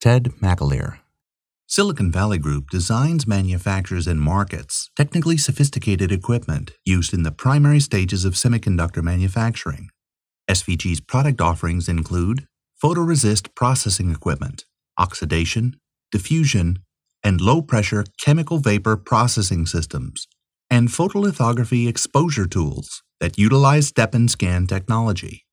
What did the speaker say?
Ted McAleer. Silicon Valley Group designs, manufactures, and markets technically sophisticated equipment used in the primary stages of semiconductor manufacturing. SVG's product offerings include photoresist processing equipment, oxidation, diffusion, and low pressure chemical vapor processing systems, and photolithography exposure tools that utilize step and scan technology.